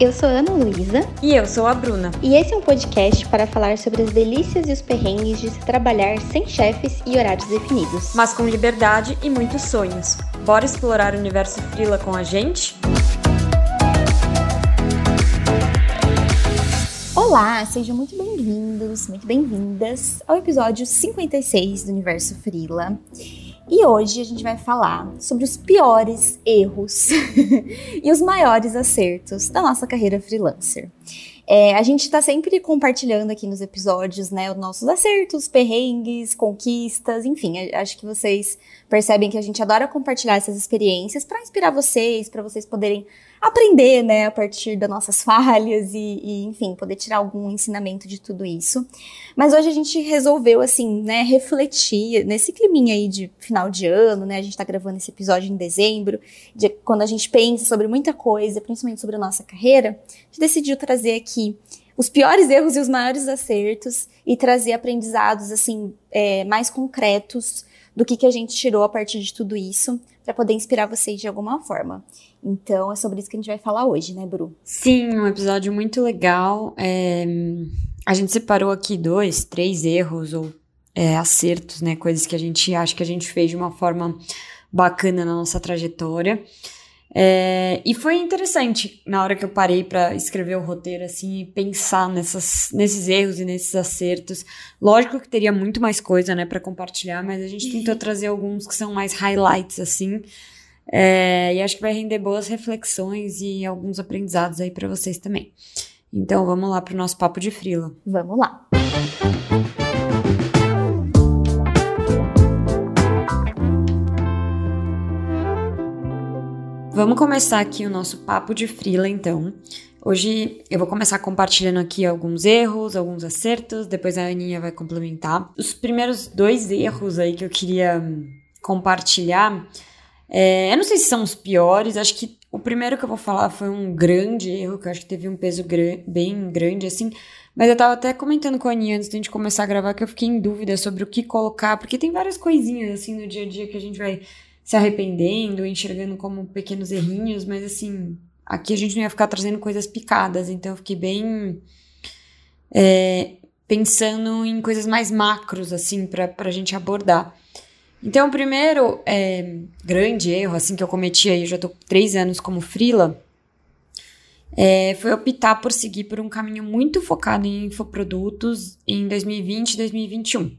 Eu sou Ana Luísa. E eu sou a Bruna. E esse é um podcast para falar sobre as delícias e os perrengues de se trabalhar sem chefes e horários definidos. Mas com liberdade e muitos sonhos. Bora explorar o universo Frila com a gente? Olá, sejam muito bem-vindos, muito bem-vindas ao episódio 56 do Universo Frila. E hoje a gente vai falar sobre os piores erros e os maiores acertos da nossa carreira freelancer. É, a gente está sempre compartilhando aqui nos episódios, né, os nossos acertos, perrengues, conquistas, enfim, acho que vocês percebem que a gente adora compartilhar essas experiências para inspirar vocês, para vocês poderem aprender, né, a partir das nossas falhas e, e, enfim, poder tirar algum ensinamento de tudo isso. Mas hoje a gente resolveu, assim, né, refletir nesse climinha aí de final de ano, né, a gente tá gravando esse episódio em dezembro, de quando a gente pensa sobre muita coisa, principalmente sobre a nossa carreira, a gente decidiu trazer aqui os piores erros e os maiores acertos e trazer aprendizados, assim, é, mais concretos do que, que a gente tirou a partir de tudo isso, para poder inspirar vocês de alguma forma. Então é sobre isso que a gente vai falar hoje, né, Bru? Sim, um episódio muito legal. É... A gente separou aqui dois, três erros ou é, acertos, né? Coisas que a gente acha que a gente fez de uma forma bacana na nossa trajetória. É, e foi interessante na hora que eu parei para escrever o roteiro, assim, e pensar nessas, nesses erros e nesses acertos. Lógico que teria muito mais coisa, né, para compartilhar, mas a gente tentou trazer alguns que são mais highlights, assim. É, e acho que vai render boas reflexões e alguns aprendizados aí para vocês também. Então vamos lá para o nosso papo de frila. Vamos lá. Vamos começar aqui o nosso papo de frila, então. Hoje eu vou começar compartilhando aqui alguns erros, alguns acertos, depois a Aninha vai complementar. Os primeiros dois erros aí que eu queria compartilhar, é, eu não sei se são os piores, acho que o primeiro que eu vou falar foi um grande erro, que eu acho que teve um peso bem grande, assim, mas eu tava até comentando com a Aninha antes de a gente começar a gravar que eu fiquei em dúvida sobre o que colocar, porque tem várias coisinhas, assim, no dia a dia que a gente vai se arrependendo, enxergando como pequenos errinhos, mas assim, aqui a gente não ia ficar trazendo coisas picadas, então eu fiquei bem é, pensando em coisas mais macros, assim, para a gente abordar. Então, o primeiro é, grande erro, assim, que eu cometi aí, eu já tô três anos como frila, é, foi optar por seguir por um caminho muito focado em infoprodutos em 2020 e 2021.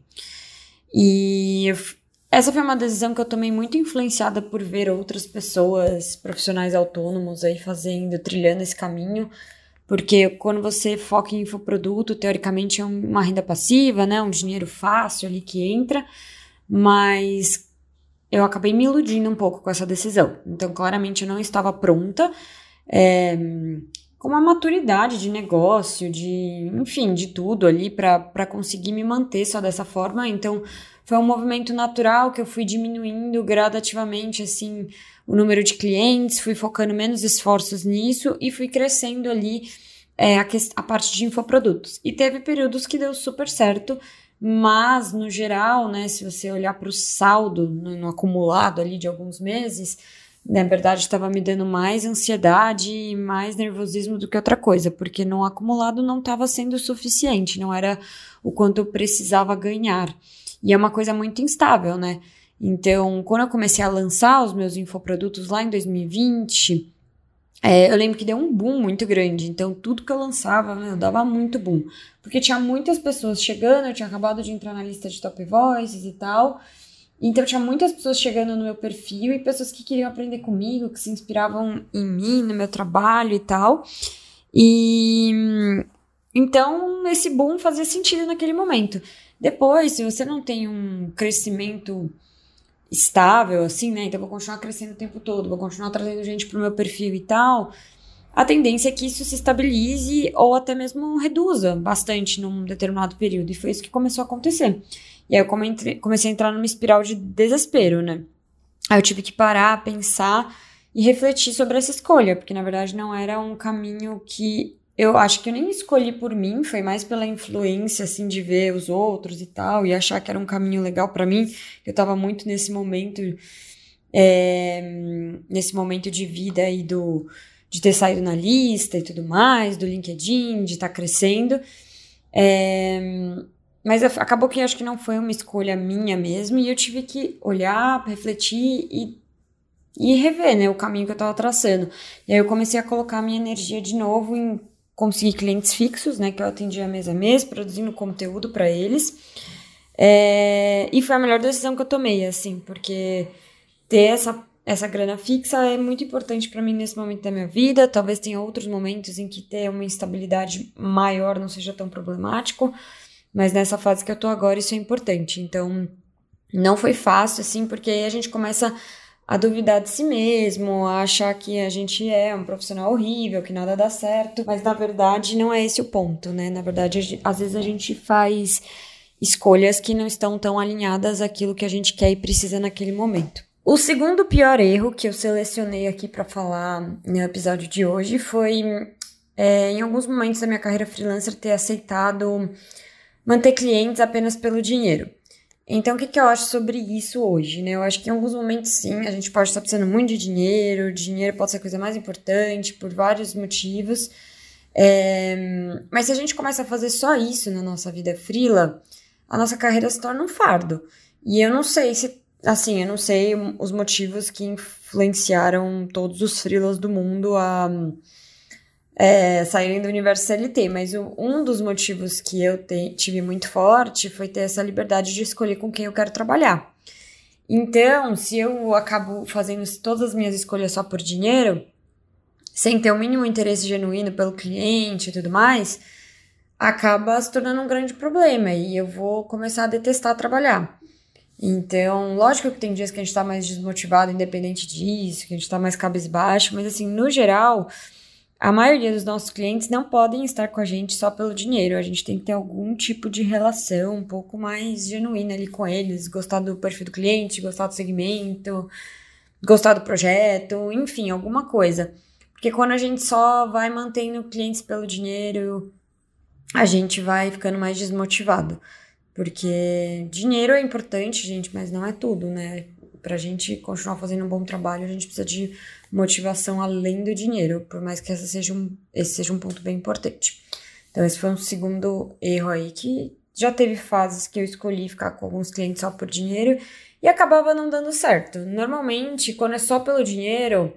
E eu essa foi uma decisão que eu tomei muito influenciada por ver outras pessoas, profissionais autônomos aí fazendo, trilhando esse caminho, porque quando você foca em infoproduto, teoricamente é uma renda passiva, né, um dinheiro fácil ali que entra, mas eu acabei me iludindo um pouco com essa decisão. Então, claramente eu não estava pronta, é, com uma maturidade de negócio, de, enfim, de tudo ali para conseguir me manter só dessa forma. Então, foi um movimento natural que eu fui diminuindo gradativamente, assim, o número de clientes, fui focando menos esforços nisso e fui crescendo ali é, a, a parte de infoprodutos. E teve períodos que deu super certo, mas no geral, né, se você olhar para o saldo no, no, acumulado ali de alguns meses, na verdade estava me dando mais ansiedade e mais nervosismo do que outra coisa, porque no acumulado não estava sendo suficiente, não era o quanto eu precisava ganhar. E é uma coisa muito instável, né? Então, quando eu comecei a lançar os meus infoprodutos lá em 2020, é, eu lembro que deu um boom muito grande. Então, tudo que eu lançava, meu, dava muito boom. Porque tinha muitas pessoas chegando, eu tinha acabado de entrar na lista de top voices e tal. Então, tinha muitas pessoas chegando no meu perfil e pessoas que queriam aprender comigo, que se inspiravam em mim, no meu trabalho e tal. E então, esse boom fazia sentido naquele momento. Depois, se você não tem um crescimento estável, assim, né? Então, vou continuar crescendo o tempo todo, vou continuar trazendo gente pro meu perfil e tal. A tendência é que isso se estabilize ou até mesmo reduza bastante num determinado período. E foi isso que começou a acontecer. E aí eu comecei a entrar numa espiral de desespero, né? Aí eu tive que parar, pensar e refletir sobre essa escolha, porque na verdade não era um caminho que eu acho que eu nem escolhi por mim, foi mais pela influência, assim, de ver os outros e tal, e achar que era um caminho legal para mim. Eu tava muito nesse momento, é, nesse momento de vida aí do, de ter saído na lista e tudo mais, do LinkedIn, de estar tá crescendo. É, mas acabou que acho que não foi uma escolha minha mesmo, e eu tive que olhar, refletir e, e rever né, o caminho que eu estava traçando. E aí eu comecei a colocar minha energia de novo em conseguir clientes fixos, né, que eu atendia mês a mês, produzindo conteúdo para eles. É, e foi a melhor decisão que eu tomei, assim, porque ter essa, essa grana fixa é muito importante para mim nesse momento da minha vida. Talvez tenha outros momentos em que ter uma instabilidade maior não seja tão problemático, mas nessa fase que eu tô agora, isso é importante. Então, não foi fácil, assim, porque aí a gente começa a duvidar de si mesmo, a achar que a gente é um profissional horrível, que nada dá certo, mas na verdade não é esse o ponto, né? Na verdade, às vezes a gente faz escolhas que não estão tão alinhadas àquilo que a gente quer e precisa naquele momento. O segundo pior erro que eu selecionei aqui para falar no episódio de hoje foi, é, em alguns momentos da minha carreira freelancer, ter aceitado manter clientes apenas pelo dinheiro. Então, o que, que eu acho sobre isso hoje, né? Eu acho que em alguns momentos, sim, a gente pode estar precisando muito de dinheiro, dinheiro pode ser a coisa mais importante por vários motivos. É... Mas se a gente começa a fazer só isso na nossa vida frila, a nossa carreira se torna um fardo. E eu não sei se, assim, eu não sei os motivos que influenciaram todos os frilas do mundo a é, saírem do universo CLT, mas o, um dos motivos que eu te, tive muito forte foi ter essa liberdade de escolher com quem eu quero trabalhar. Então, se eu acabo fazendo todas as minhas escolhas só por dinheiro, sem ter o mínimo interesse genuíno pelo cliente e tudo mais, acaba se tornando um grande problema e eu vou começar a detestar trabalhar. Então, lógico que tem dias que a gente tá mais desmotivado, independente disso, que a gente tá mais cabisbaixo, mas assim, no geral, a maioria dos nossos clientes não podem estar com a gente só pelo dinheiro. A gente tem que ter algum tipo de relação um pouco mais genuína ali com eles, gostar do perfil do cliente, gostar do segmento, gostar do projeto, enfim, alguma coisa. Porque quando a gente só vai mantendo clientes pelo dinheiro, a gente vai ficando mais desmotivado. Porque dinheiro é importante, gente, mas não é tudo, né? Pra gente continuar fazendo um bom trabalho, a gente precisa de motivação além do dinheiro, por mais que essa seja um, esse seja um ponto bem importante. Então, esse foi um segundo erro aí que já teve fases que eu escolhi ficar com alguns clientes só por dinheiro e acabava não dando certo. Normalmente, quando é só pelo dinheiro,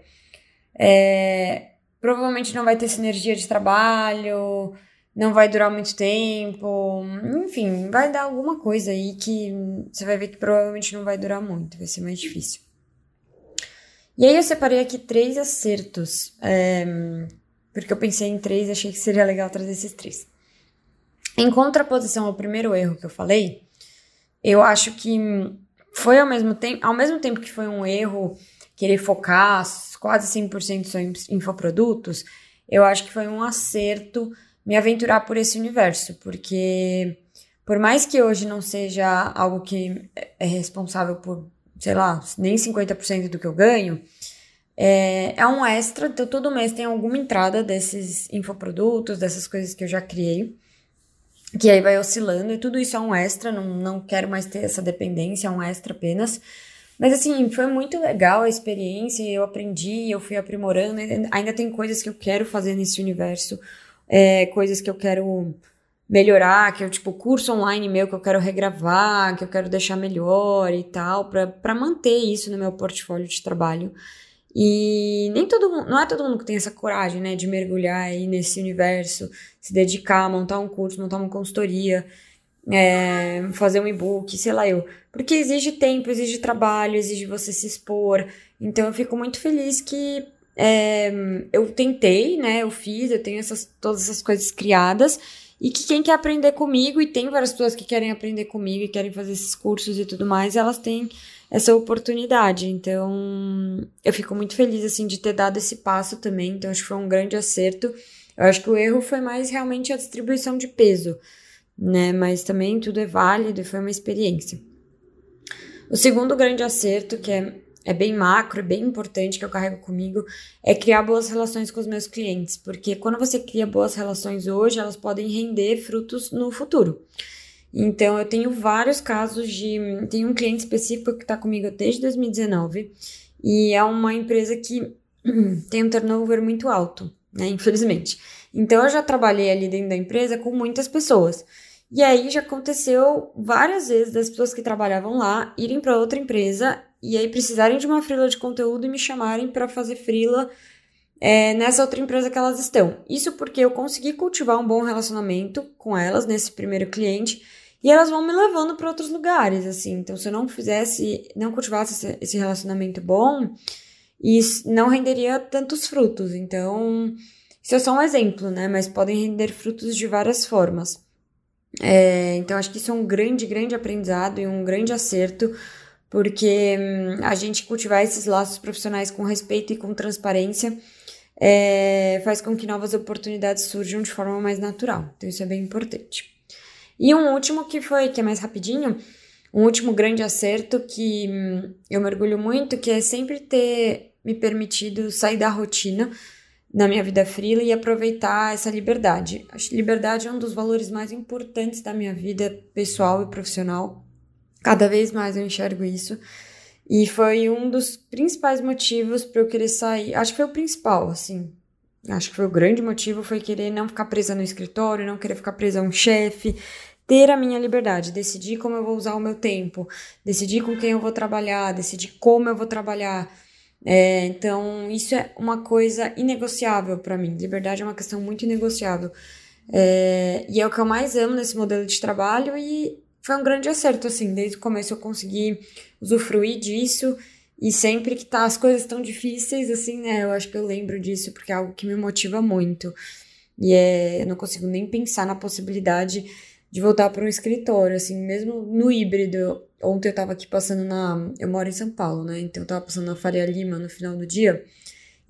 é, provavelmente não vai ter sinergia de trabalho, não vai durar muito tempo, enfim, vai dar alguma coisa aí que você vai ver que provavelmente não vai durar muito, vai ser mais difícil. E aí eu separei aqui três acertos, é, porque eu pensei em três e achei que seria legal trazer esses três. Em contraposição ao primeiro erro que eu falei, eu acho que foi ao mesmo tempo, ao mesmo tempo que foi um erro querer focar quase 100% só em infoprodutos, eu acho que foi um acerto me aventurar por esse universo, porque por mais que hoje não seja algo que é responsável por sei lá, nem 50% do que eu ganho, é, é um extra, então todo mês tem alguma entrada desses infoprodutos, dessas coisas que eu já criei, que aí vai oscilando, e tudo isso é um extra, não, não quero mais ter essa dependência, é um extra apenas. Mas assim, foi muito legal a experiência, eu aprendi, eu fui aprimorando, ainda tem coisas que eu quero fazer nesse universo, é, coisas que eu quero melhorar, que é tipo curso online meu que eu quero regravar, que eu quero deixar melhor e tal, para manter isso no meu portfólio de trabalho. E nem todo mundo, não é todo mundo que tem essa coragem, né, de mergulhar aí nesse universo, se dedicar, montar um curso, montar uma consultoria, é, fazer um e-book, sei lá eu. Porque exige tempo, exige trabalho, exige você se expor. Então eu fico muito feliz que é, eu tentei, né, eu fiz, eu tenho essas, todas essas coisas criadas e que quem quer aprender comigo, e tem várias pessoas que querem aprender comigo e querem fazer esses cursos e tudo mais, elas têm essa oportunidade. Então, eu fico muito feliz, assim, de ter dado esse passo também. Então, acho que foi um grande acerto. Eu acho que o erro foi mais realmente a distribuição de peso, né? Mas também tudo é válido e foi uma experiência. O segundo grande acerto, que é é bem macro, é bem importante que eu carrego comigo, é criar boas relações com os meus clientes, porque quando você cria boas relações hoje, elas podem render frutos no futuro. Então, eu tenho vários casos de. Tem um cliente específico que está comigo desde 2019 e é uma empresa que tem um turnover muito alto, né? Infelizmente. Então eu já trabalhei ali dentro da empresa com muitas pessoas. E aí já aconteceu várias vezes das pessoas que trabalhavam lá irem para outra empresa e aí precisarem de uma frila de conteúdo e me chamarem para fazer frila é, nessa outra empresa que elas estão. Isso porque eu consegui cultivar um bom relacionamento com elas nesse primeiro cliente e elas vão me levando para outros lugares, assim. Então, se eu não fizesse, não cultivasse esse relacionamento bom, isso não renderia tantos frutos. Então, isso é só um exemplo, né? Mas podem render frutos de várias formas. É, então, acho que isso é um grande, grande aprendizado e um grande acerto, porque hum, a gente cultivar esses laços profissionais com respeito e com transparência é, faz com que novas oportunidades surjam de forma mais natural. Então, isso é bem importante. E um último que foi, que é mais rapidinho, um último grande acerto que hum, eu mergulho muito, que é sempre ter me permitido sair da rotina na minha vida frila e aproveitar essa liberdade. Acho que liberdade é um dos valores mais importantes da minha vida pessoal e profissional. Cada vez mais eu enxergo isso. E foi um dos principais motivos para eu querer sair. Acho que foi o principal, assim. Acho que foi o grande motivo foi querer não ficar presa no escritório, não querer ficar presa a um chefe, ter a minha liberdade, decidir como eu vou usar o meu tempo, decidir com quem eu vou trabalhar, decidir como eu vou trabalhar. É, então, isso é uma coisa inegociável para mim. Liberdade é uma questão muito inegociável. É, e é o que eu mais amo nesse modelo de trabalho e foi um grande acerto, assim. Desde o começo eu consegui usufruir disso e sempre que tá, as coisas estão difíceis, assim, né? Eu acho que eu lembro disso porque é algo que me motiva muito. E é, eu não consigo nem pensar na possibilidade de voltar para um escritório, assim, mesmo no híbrido. Ontem eu tava aqui passando na. Eu moro em São Paulo, né? Então eu tava passando na Faria Lima no final do dia.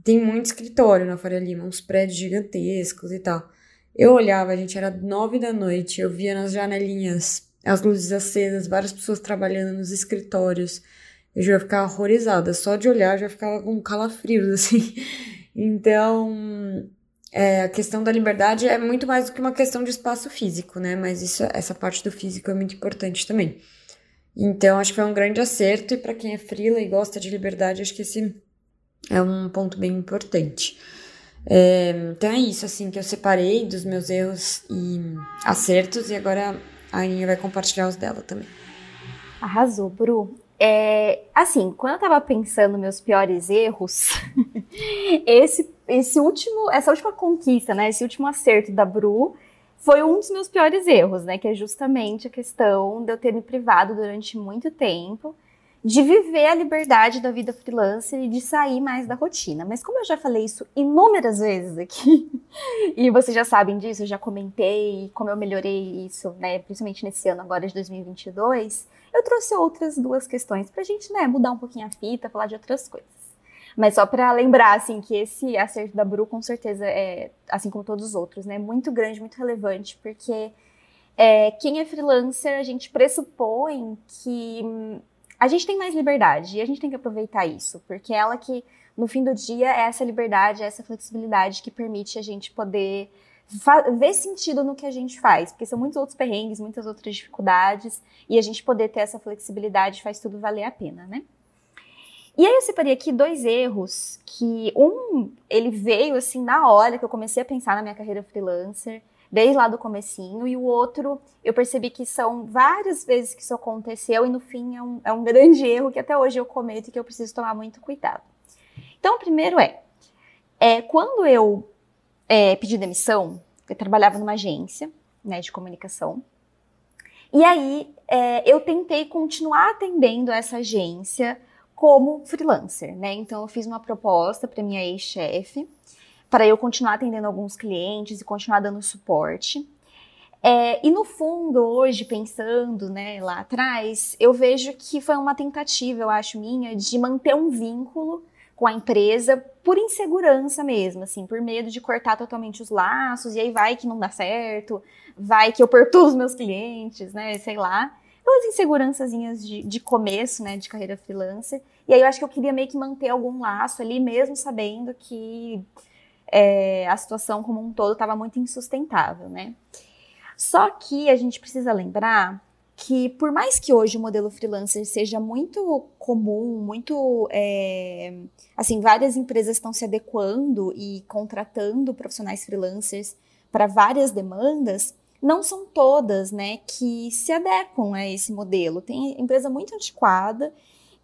Tem muito escritório na Faria Lima, uns prédios gigantescos e tal. Eu olhava, gente era nove da noite, eu via nas janelinhas as luzes acesas, várias pessoas trabalhando nos escritórios. Eu já ficava horrorizada, só de olhar já ficava com calafrios, assim. Então, é, a questão da liberdade é muito mais do que uma questão de espaço físico, né? Mas isso, essa parte do físico é muito importante também. Então, acho que foi um grande acerto, e para quem é frila e gosta de liberdade, acho que esse é um ponto bem importante. É, então é isso, assim, que eu separei dos meus erros e acertos, e agora a Aninha vai compartilhar os dela também. Arrasou, Bru. É, assim, quando eu tava pensando meus piores erros, esse, esse último, essa última conquista, né, esse último acerto da Bru foi um dos meus piores erros, né, que é justamente a questão de eu ter me privado durante muito tempo de viver a liberdade da vida freelancer e de sair mais da rotina. Mas como eu já falei isso inúmeras vezes aqui, e vocês já sabem disso, eu já comentei como eu melhorei isso, né, principalmente nesse ano agora de 2022, eu trouxe outras duas questões pra gente, né, mudar um pouquinho a fita, falar de outras coisas. Mas só para lembrar, assim, que esse acerto da Bru, com certeza, é, assim como todos os outros, né, muito grande, muito relevante, porque é, quem é freelancer, a gente pressupõe que a gente tem mais liberdade e a gente tem que aproveitar isso, porque é ela que, no fim do dia, é essa liberdade, é essa flexibilidade que permite a gente poder ver sentido no que a gente faz, porque são muitos outros perrengues, muitas outras dificuldades, e a gente poder ter essa flexibilidade faz tudo valer a pena, né? E aí eu separei aqui dois erros que um ele veio assim na hora que eu comecei a pensar na minha carreira freelancer desde lá do comecinho, e o outro eu percebi que são várias vezes que isso aconteceu, e no fim é um, é um grande erro que até hoje eu cometo e que eu preciso tomar muito cuidado. Então, o primeiro é, é quando eu é, pedi demissão, eu trabalhava numa agência né, de comunicação, e aí é, eu tentei continuar atendendo essa agência como freelancer, né? Então eu fiz uma proposta para minha ex-chefe para eu continuar atendendo alguns clientes e continuar dando suporte. É, e no fundo, hoje, pensando né, lá atrás, eu vejo que foi uma tentativa, eu acho, minha, de manter um vínculo com a empresa por insegurança mesmo, assim, por medo de cortar totalmente os laços, e aí vai que não dá certo, vai que eu perturbo os meus clientes, né, sei lá. Pelas insegurançazinhas de, de começo, né, de carreira freelancer. E aí eu acho que eu queria meio que manter algum laço ali, mesmo sabendo que é, a situação como um todo estava muito insustentável, né? Só que a gente precisa lembrar que por mais que hoje o modelo freelancer seja muito comum, muito é, assim, várias empresas estão se adequando e contratando profissionais freelancers para várias demandas, não são todas, né, que se adequam a esse modelo. Tem empresa muito antiquada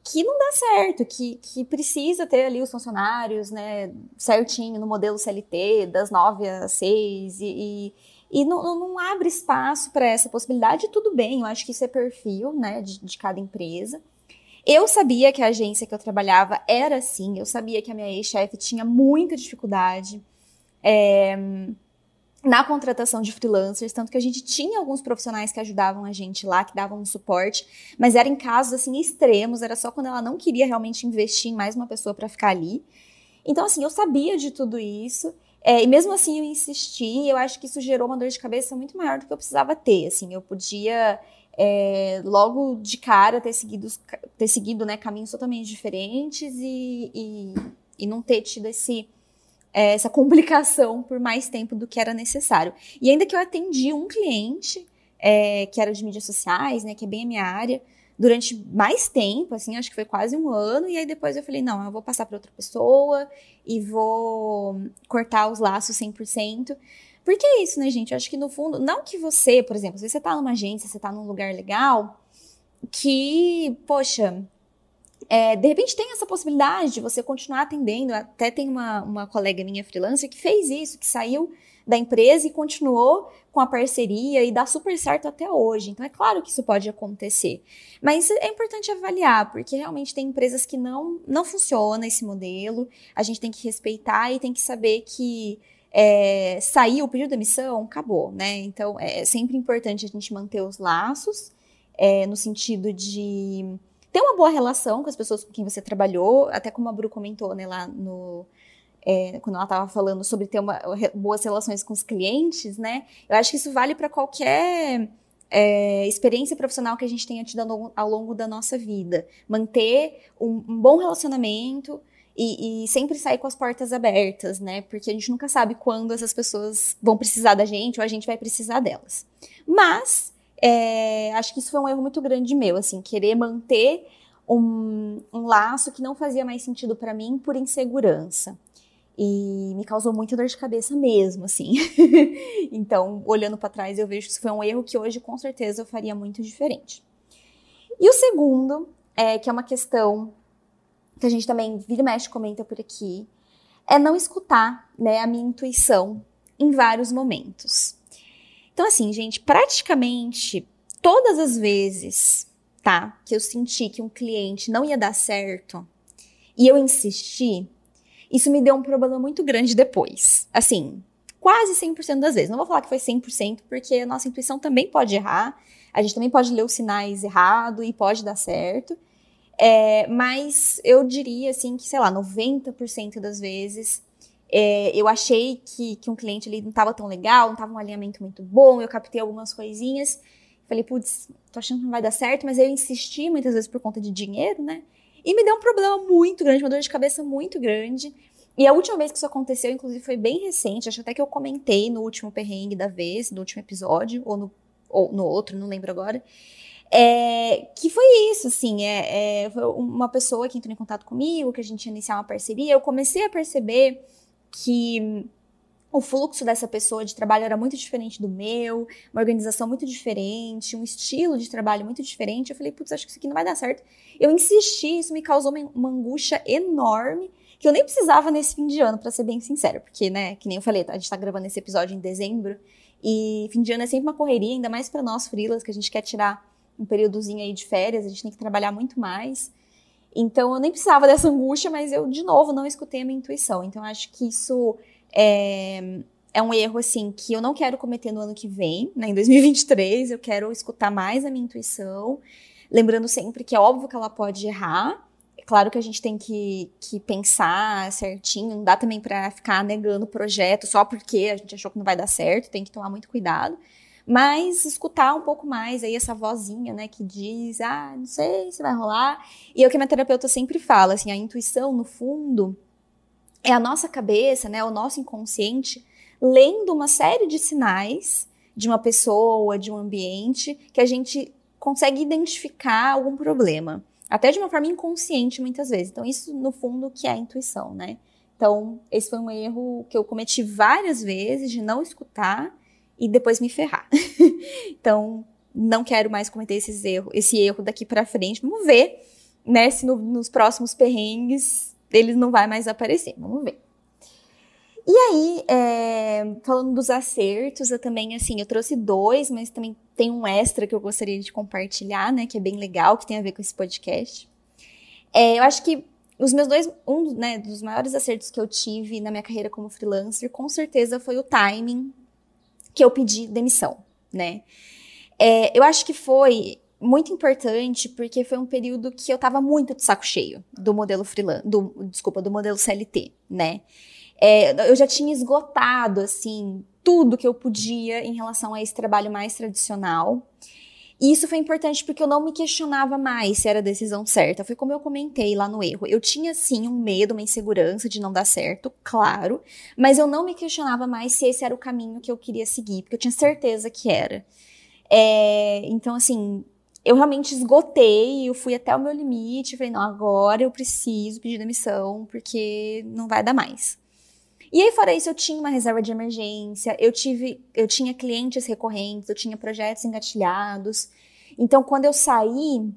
que não dá certo, que, que precisa ter ali os funcionários, né, certinho no modelo CLT, das nove às seis, e, e, e não, não, abre espaço para essa possibilidade, tudo bem, eu acho que isso é perfil, né, de, de cada empresa. Eu sabia que a agência que eu trabalhava era assim, eu sabia que a minha ex-chefe tinha muita dificuldade. É, na contratação de freelancers, tanto que a gente tinha alguns profissionais que ajudavam a gente lá, que davam um suporte, mas era em casos assim extremos, era só quando ela não queria realmente investir em mais uma pessoa para ficar ali. Então, assim, eu sabia de tudo isso, é, e mesmo assim eu insisti, eu acho que isso gerou uma dor de cabeça muito maior do que eu precisava ter, assim, eu podia é, logo de cara ter seguido, ter seguido né, caminhos totalmente diferentes e, e, e não ter tido esse é, essa complicação por mais tempo do que era necessário. E ainda que eu atendi um cliente é, que era de mídias sociais, né, que é bem a minha área, durante mais tempo, assim, acho que foi quase um ano, e aí depois eu falei, não, eu vou passar para outra pessoa e vou cortar os laços 100%. Porque é isso, né, gente? Eu acho que no fundo, não que você, por exemplo, se você tá numa agência, você tá num lugar legal, que, poxa, é, de repente tem essa possibilidade de você continuar atendendo. Até tem uma, uma colega minha freelancer que fez isso, que saiu da empresa e continuou com a parceria e dá super certo até hoje. Então é claro que isso pode acontecer. Mas é importante avaliar, porque realmente tem empresas que não, não funciona esse modelo. A gente tem que respeitar e tem que saber que é, saiu o pedido de demissão, acabou, né? Então é sempre importante a gente manter os laços, é, no sentido de ter uma boa relação com as pessoas com quem você trabalhou, até como a Bru comentou, né, lá no. É, quando ela estava falando sobre ter uma, boas relações com os clientes, né? Eu acho que isso vale para qualquer é, experiência profissional que a gente tenha tido ao, ao longo da nossa vida. Manter um, um bom relacionamento e, e, sempre sair com as portas abertas, né? Porque a gente nunca sabe quando essas pessoas vão precisar da gente ou a gente vai precisar delas. Mas é, acho que isso foi um erro muito grande meu, assim, querer manter um, um laço que não fazia mais sentido para mim por insegurança. E me causou muita dor de cabeça mesmo, assim. então, olhando para trás, eu vejo que isso foi um erro que hoje, com certeza, eu faria muito diferente. E o segundo, é, que é uma questão que a gente também vira e mexe comenta por aqui, é não escutar né, a minha intuição em vários momentos. Então, assim, gente, praticamente todas as vezes, tá, que eu senti que um cliente não ia dar certo e eu insisti, isso me deu um problema muito grande depois. Assim, quase 100% das vezes. Não vou falar que foi 100%, porque a nossa intuição também pode errar, a gente também pode ler os sinais errado e pode dar certo. É, mas eu diria, assim, que, sei lá, 90% das vezes é, eu achei que, que um cliente ali não estava tão legal, não estava um alinhamento muito bom, eu captei algumas coisinhas. Falei, putz, tô achando que não vai dar certo, mas eu insisti muitas vezes por conta de dinheiro, né? E me deu um problema muito grande, uma dor de cabeça muito grande. E a última vez que isso aconteceu, inclusive, foi bem recente. Acho até que eu comentei no último perrengue da vez, no último episódio, ou no, ou no outro, não lembro agora. É, que foi isso, assim, é, é, foi uma pessoa que entrou em contato comigo, que a gente ia iniciar uma parceria. Eu comecei a perceber que o fluxo dessa pessoa de trabalho era muito diferente do meu, uma organização muito diferente, um estilo de trabalho muito diferente. Eu falei, putz, acho que isso aqui não vai dar certo. Eu insisti, isso me causou uma angústia enorme, que eu nem precisava nesse fim de ano, para ser bem sincera, porque, né, que nem eu falei, a gente tá gravando esse episódio em dezembro, e fim de ano é sempre uma correria, ainda mais para nós freelas, que a gente quer tirar um períodozinho aí de férias, a gente tem que trabalhar muito mais. Então eu nem precisava dessa angústia, mas eu, de novo, não escutei a minha intuição. Então acho que isso é, é um erro, assim, que eu não quero cometer no ano que vem, né, em 2023. Eu quero escutar mais a minha intuição. Lembrando sempre que é óbvio que ela pode errar. É claro que a gente tem que, que pensar certinho, não dá também para ficar negando o projeto só porque a gente achou que não vai dar certo, tem que tomar muito cuidado mas escutar um pouco mais aí essa vozinha, né, que diz, ah, não sei se vai rolar. E é o que minha terapeuta sempre fala, assim, a intuição, no fundo, é a nossa cabeça, né, o nosso inconsciente, lendo uma série de sinais de uma pessoa, de um ambiente, que a gente consegue identificar algum problema. Até de uma forma inconsciente, muitas vezes. Então, isso, no fundo, que é a intuição, né? Então, esse foi um erro que eu cometi várias vezes de não escutar e depois me ferrar. então, não quero mais cometer esses erros, esse erro daqui para frente. Vamos ver, né, se no, nos próximos perrengues ele não vai mais aparecer. Vamos ver. E aí, é, falando dos acertos, eu também, assim, eu trouxe dois, mas também tem um extra que eu gostaria de compartilhar, né, que é bem legal, que tem a ver com esse podcast. É, eu acho que os meus dois, um né, dos maiores acertos que eu tive na minha carreira como freelancer, com certeza foi o timing que eu pedi demissão, né. É, eu acho que foi muito importante porque foi um período que eu tava muito de saco cheio do modelo freelance, do, desculpa, do modelo CLT, né. É, eu já tinha esgotado, assim, tudo que eu podia em relação a esse trabalho mais tradicional. E isso foi importante porque eu não me questionava mais se era a decisão certa. Foi como eu comentei lá no erro. Eu tinha sim um medo, uma insegurança de não dar certo, claro, mas eu não me questionava mais se esse era o caminho que eu queria seguir, porque eu tinha certeza que era. É, então, assim, eu realmente esgotei, eu fui até o meu limite, falei, não, agora eu preciso pedir demissão, porque não vai dar mais. E aí, fora isso, eu tinha uma reserva de emergência, eu tive, eu tinha clientes recorrentes, eu tinha projetos engatilhados. Então, quando eu saí,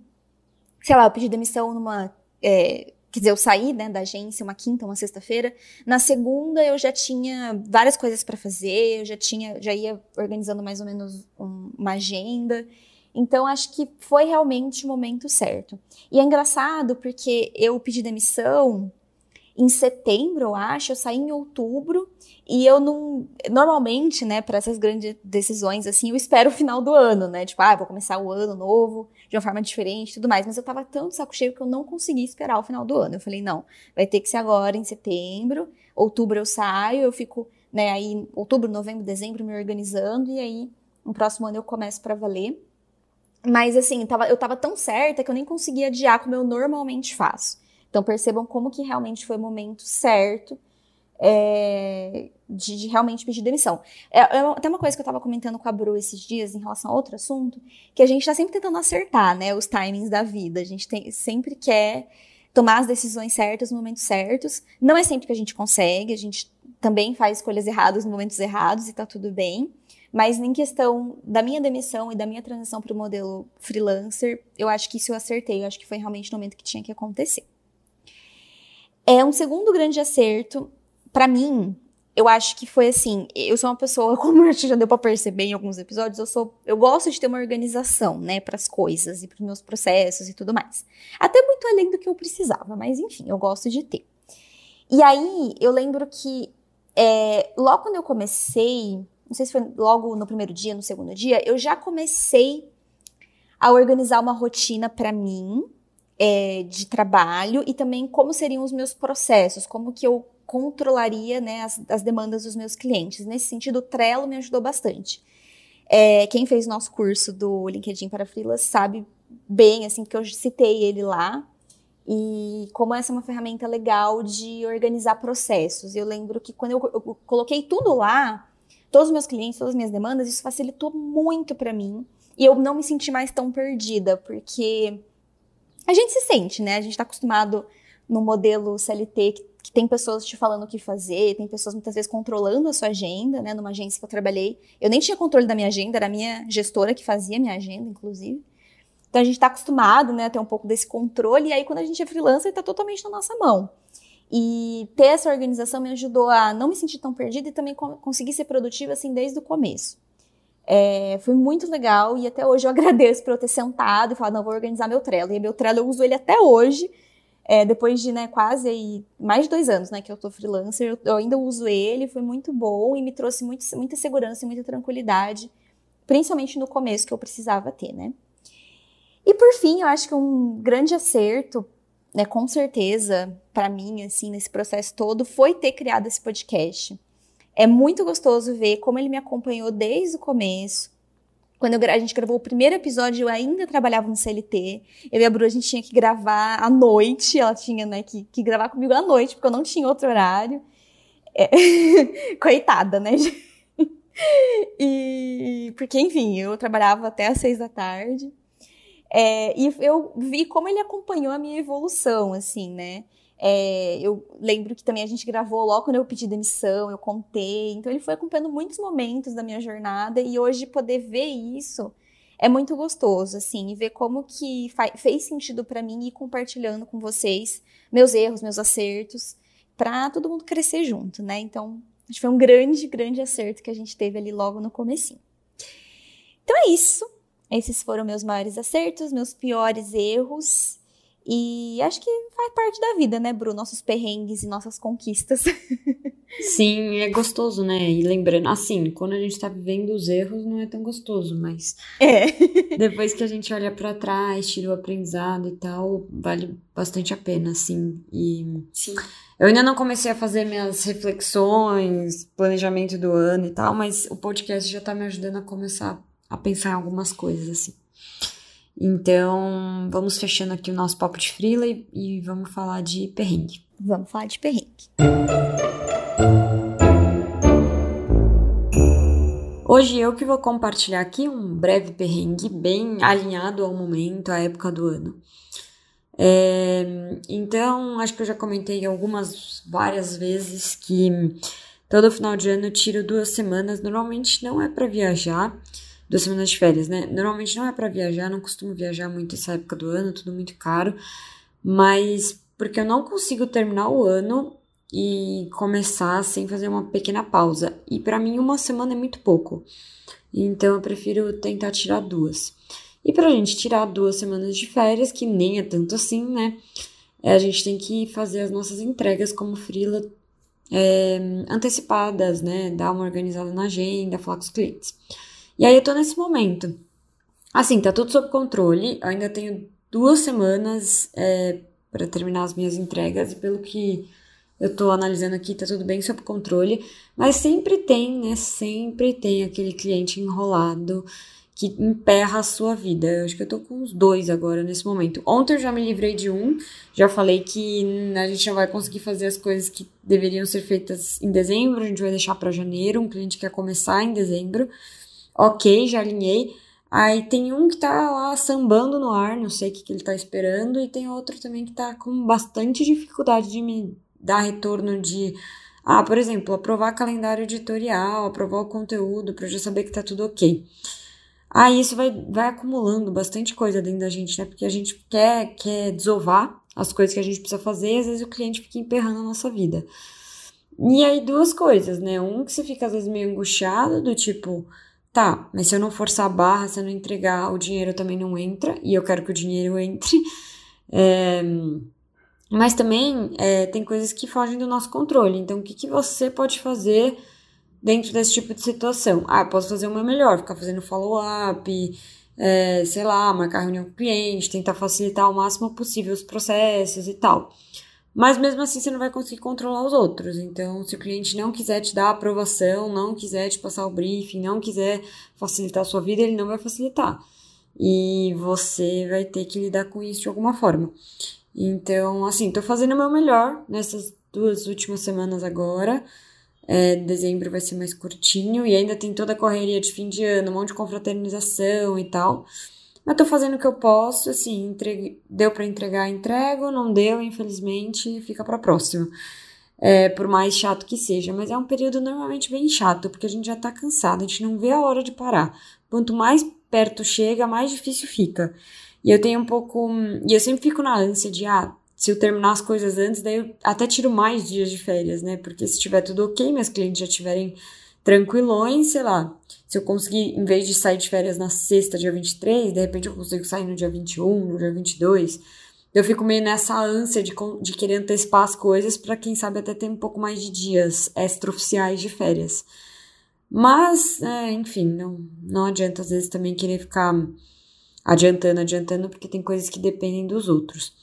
sei lá, eu pedi demissão numa. É, quer dizer, eu saí né, da agência uma quinta, uma sexta-feira. Na segunda eu já tinha várias coisas para fazer, eu já tinha, já ia organizando mais ou menos um, uma agenda. Então acho que foi realmente o momento certo. E é engraçado porque eu pedi demissão em setembro, eu acho, eu saí em outubro e eu não. Normalmente, né, para essas grandes decisões, assim, eu espero o final do ano, né? Tipo, ah, vou começar o ano novo de uma forma diferente e tudo mais. Mas eu tava tão de saco cheio que eu não consegui esperar o final do ano. Eu falei, não, vai ter que ser agora, em setembro. Outubro eu saio, eu fico, né, aí, outubro, novembro, dezembro, me organizando e aí no próximo ano eu começo para valer. Mas assim, tava, eu tava tão certa que eu nem conseguia adiar como eu normalmente faço. Então percebam como que realmente foi o momento certo é, de, de, realmente pedir demissão. É, é, até uma coisa que eu estava comentando com a Bru esses dias em relação a outro assunto, que a gente está sempre tentando acertar, né, os timings da vida. A gente tem, sempre quer tomar as decisões certas nos momentos certos. Não é sempre que a gente consegue, a gente também faz escolhas erradas nos momentos errados e tá tudo bem. Mas em questão da minha demissão e da minha transição para o modelo freelancer, eu acho que isso eu acertei, eu acho que foi realmente o momento que tinha que acontecer. É um segundo grande acerto, para mim, eu acho que foi assim, eu sou uma pessoa, como já deu para perceber em alguns episódios, eu sou, eu gosto de ter uma organização, né, para as coisas e para os meus processos e tudo mais. Até muito além do que eu precisava, mas enfim, eu gosto de ter. E aí, eu lembro que é, logo quando eu comecei, não sei se foi logo no primeiro dia, no segundo dia, eu já comecei a organizar uma rotina para mim, é, de trabalho e também como seriam os meus processos, como que eu controlaria né, as, as demandas dos meus clientes. Nesse sentido, o Trello me ajudou bastante. É, quem fez nosso curso do LinkedIn para Freelas sabe bem, assim, que eu citei ele lá, e como essa é uma ferramenta legal de organizar processos. Eu lembro que quando eu, eu coloquei tudo lá, todos os meus clientes, todas as minhas demandas, isso facilitou muito para mim. E eu não me senti mais tão perdida, porque a gente se sente, né? A gente está acostumado no modelo CLT que, que, tem pessoas te falando o que fazer, tem pessoas muitas vezes controlando a sua agenda, né? Numa agência que eu trabalhei, eu nem tinha controle da minha agenda, era a minha gestora que fazia minha agenda, inclusive. Então a gente está acostumado, né, a ter um pouco desse controle, e aí quando a gente é freelancer, está totalmente na nossa mão. E ter essa organização me ajudou a não me sentir tão perdida e também conseguir ser produtiva assim desde o começo. É, foi muito legal e até hoje eu agradeço por eu ter sentado e falado, não, vou organizar meu Trello. E meu Trello eu uso ele até hoje, é, depois de né, quase aí, mais de dois anos né, que eu tô freelancer, eu, eu ainda uso ele, foi muito bom e me trouxe muito, muita segurança e muita tranquilidade, principalmente no começo que eu precisava ter, né? E por fim, eu acho que um grande acerto, né, com certeza, para mim, assim, nesse processo todo, foi ter criado esse podcast. É muito gostoso ver como ele me acompanhou desde o começo. Quando a gente gravou o primeiro episódio, eu ainda trabalhava no CLT. Eu e a Bru, a gente tinha que gravar à noite. Ela tinha, né, que, que gravar comigo à noite, porque eu não tinha outro horário. É... Coitada, né? e porque, enfim, eu trabalhava até às seis da tarde. É, e eu vi como ele acompanhou a minha evolução, assim, né? É, eu lembro que também a gente gravou logo quando eu pedi demissão, eu contei. Então ele foi acompanhando muitos momentos da minha jornada e hoje poder ver isso é muito gostoso, assim, e ver como que fez sentido para mim ir compartilhando com vocês meus erros, meus acertos, para todo mundo crescer junto, né? Então, acho que foi um grande, grande acerto que a gente teve ali logo no comecinho. Então é isso. Esses foram meus maiores acertos, meus piores erros. E acho que faz parte da vida, né, Bru? Nossos perrengues e nossas conquistas. Sim, é gostoso, né? E lembrando, assim, quando a gente tá vivendo os erros, não é tão gostoso, mas. É. depois que a gente olha para trás, tira o aprendizado e tal, vale bastante a pena, assim. E. Sim. Eu ainda não comecei a fazer minhas reflexões, planejamento do ano e tal, mas o podcast já tá me ajudando a começar a pensar em algumas coisas, assim. Então, vamos fechando aqui o nosso papo de frila e, e vamos falar de perrengue. Vamos falar de perrengue. Hoje eu que vou compartilhar aqui um breve perrengue bem alinhado ao momento, à época do ano. É, então, acho que eu já comentei algumas, várias vezes que todo final de ano eu tiro duas semanas. Normalmente não é para viajar, duas semanas de férias, né? Normalmente não é para viajar, não costumo viajar muito essa época do ano, tudo muito caro, mas porque eu não consigo terminar o ano e começar sem fazer uma pequena pausa. E para mim uma semana é muito pouco. Então eu prefiro tentar tirar duas. E pra gente tirar duas semanas de férias, que nem é tanto assim, né? É, a gente tem que fazer as nossas entregas como frila é, antecipadas, né? Dar uma organizada na agenda, falar com os clientes. E aí eu tô nesse momento. Assim, tá tudo sob controle. Ainda tenho duas semanas é, para terminar as minhas entregas e pelo que eu tô analisando aqui, tá tudo bem sob controle. Mas sempre tem, né? Sempre tem aquele cliente enrolado que emperra a sua vida. Eu acho que eu tô com os dois agora nesse momento. Ontem eu já me livrei de um, já falei que a gente não vai conseguir fazer as coisas que deveriam ser feitas em dezembro, a gente vai deixar para janeiro. Um cliente quer começar em dezembro. Ok, já alinhei. Aí tem um que tá lá sambando no ar, não sei o que, que ele tá esperando, e tem outro também que tá com bastante dificuldade de me dar retorno de. Ah, por exemplo, aprovar calendário editorial, aprovar o conteúdo, para eu já saber que tá tudo ok. Aí isso vai, vai acumulando bastante coisa dentro da gente, né? Porque a gente quer, quer desovar as coisas que a gente precisa fazer, e às vezes o cliente fica emperrando a nossa vida. E aí, duas coisas, né? Um que você fica às vezes meio angustiado, do tipo, Tá, mas se eu não forçar a barra, se eu não entregar, o dinheiro também não entra, e eu quero que o dinheiro entre. É, mas também é, tem coisas que fogem do nosso controle. Então, o que, que você pode fazer dentro desse tipo de situação? Ah, eu posso fazer o meu melhor, ficar fazendo follow-up, é, sei lá, marcar reunião com o cliente, tentar facilitar ao máximo possível os processos e tal. Mas mesmo assim você não vai conseguir controlar os outros. Então, se o cliente não quiser te dar aprovação, não quiser te passar o briefing, não quiser facilitar a sua vida, ele não vai facilitar. E você vai ter que lidar com isso de alguma forma. Então, assim, tô fazendo o meu melhor nessas duas últimas semanas agora. É, dezembro vai ser mais curtinho e ainda tem toda a correria de fim de ano, um monte de confraternização e tal. Mas tô fazendo o que eu posso, assim, deu para entregar, entrego, não deu, infelizmente, fica para próxima. É, por mais chato que seja, mas é um período normalmente bem chato, porque a gente já tá cansado, a gente não vê a hora de parar. Quanto mais perto chega, mais difícil fica. E eu tenho um pouco. E eu sempre fico na ânsia de, ah, se eu terminar as coisas antes, daí eu até tiro mais dias de férias, né? Porque se tiver tudo ok, meus clientes já tiverem tranquilões, sei lá. Se eu conseguir, em vez de sair de férias na sexta, dia 23, de repente eu consigo sair no dia 21, no dia 22. Eu fico meio nessa ânsia de, de querer antecipar as coisas para quem sabe até ter um pouco mais de dias extraoficiais de férias. Mas, é, enfim, não, não adianta às vezes também querer ficar adiantando, adiantando, porque tem coisas que dependem dos outros.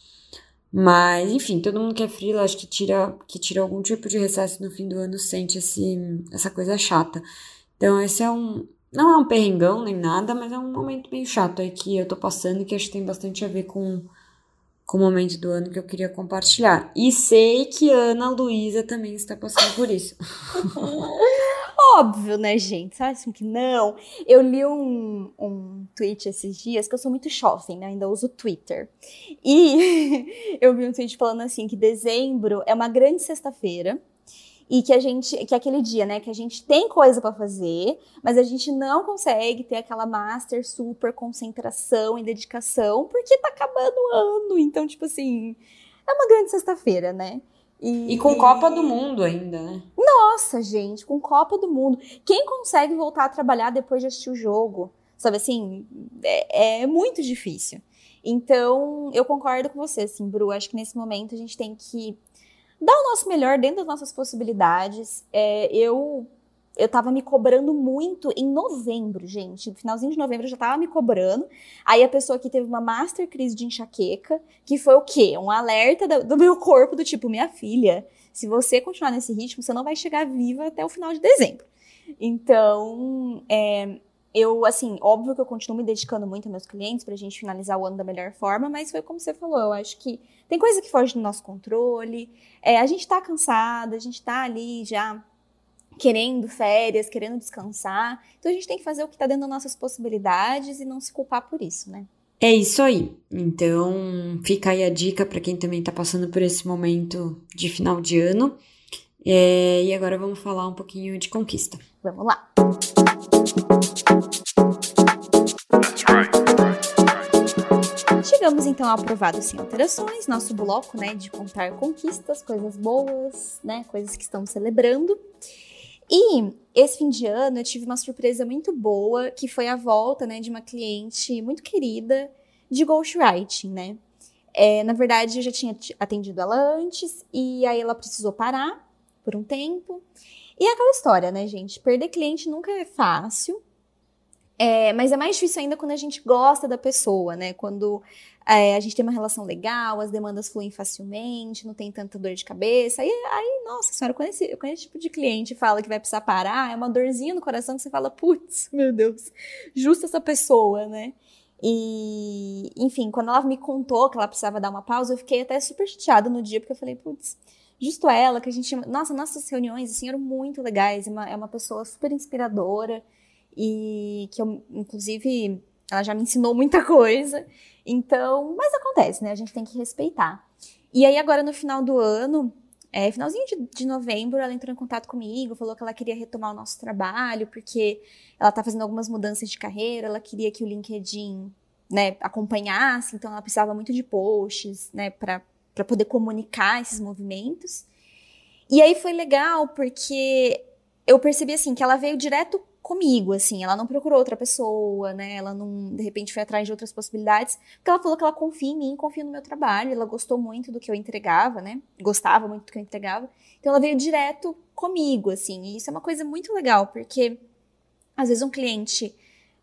Mas, enfim, todo mundo que é freela, acho que tira, que tira algum tipo de recesso no fim do ano sente esse, essa coisa chata. Então, esse é um. Não é um perrengão nem nada, mas é um momento meio chato aí que eu tô passando e que acho que tem bastante a ver com, com o momento do ano que eu queria compartilhar. E sei que Ana Luísa também está passando por isso. Óbvio, né, gente? Sabe assim que não? Eu li um, um tweet esses dias, que eu sou muito jovem, né? Ainda uso Twitter. E eu vi um tweet falando assim que dezembro é uma grande sexta-feira e que a gente, que é aquele dia, né, que a gente tem coisa para fazer, mas a gente não consegue ter aquela master super concentração e dedicação porque tá acabando o ano. Então, tipo assim, é uma grande sexta-feira, né? E, e, com Copa do Mundo ainda, né? Nossa, gente, com Copa do Mundo. Quem consegue voltar a trabalhar depois de assistir o jogo? Sabe assim, é, é muito difícil. Então, eu concordo com você, assim, Bru. Acho que nesse momento a gente tem que dar o nosso melhor dentro das nossas possibilidades. É, eu eu tava me cobrando muito em novembro, gente. No finalzinho de novembro eu já tava me cobrando. Aí a pessoa que teve uma master crise de enxaqueca, que foi o quê? Um alerta do, meu corpo do tipo, minha filha, se você continuar nesse ritmo, você não vai chegar viva até o final de dezembro. Então, é, eu, assim, óbvio que eu continuo me dedicando muito aos meus clientes pra gente finalizar o ano da melhor forma, mas foi como você falou, eu acho que tem coisa que foge do nosso controle, é, a gente tá cansada, a gente tá ali já querendo férias, querendo descansar, então a gente tem que fazer o que tá dentro das nossas possibilidades e não se culpar por isso, né? É isso aí. Então, fica aí a dica para quem também tá passando por esse momento de final de ano. É, e agora vamos falar um pouquinho de conquista. Vamos lá. Chegamos então ao aprovado sem alterações, nosso bloco, né, de contar conquistas, coisas boas, né, coisas que estamos celebrando. E esse fim de ano eu tive uma surpresa muito boa, que foi a volta, né, de uma cliente muito querida de ghostwriting, né? É, na verdade, eu já tinha atendido ela antes e aí ela precisou parar por um tempo. E é aquela história, né, gente? Perder cliente nunca é fácil. É, mas é mais difícil ainda quando a gente gosta da pessoa, né? Quando é, a gente tem uma relação legal, as demandas fluem facilmente, não tem tanta dor de cabeça. Aí, nossa senhora, quando esse, quando esse tipo de cliente fala que vai precisar parar, é uma dorzinha no coração que você fala, putz, meu Deus, justo essa pessoa, né? E, enfim, quando ela me contou que ela precisava dar uma pausa, eu fiquei até super chateada no dia, porque eu falei, putz, justo ela, que a gente. Nossa, nossas reuniões, assim, eram muito legais. É uma, é uma pessoa super inspiradora e que eu, inclusive, ela já me ensinou muita coisa. Então, mas acontece, né? A gente tem que respeitar. E aí, agora no final do ano, é, finalzinho de, de, novembro, ela entrou em contato comigo, falou que ela queria retomar o nosso trabalho, porque ela tá fazendo algumas mudanças de carreira, ela queria que o LinkedIn, né, acompanhasse, então ela precisava muito de posts, né, para poder comunicar esses movimentos. E aí foi legal porque eu percebi assim que ela veio direto comigo, assim, ela não procurou outra pessoa, né? Ela não, de repente, foi atrás de outras possibilidades, porque ela falou que ela confia em mim, confia no meu trabalho, ela gostou muito do que eu entregava, né? Gostava muito do que eu entregava. Então ela veio direto comigo, assim, e isso é uma coisa muito legal, porque às vezes um cliente,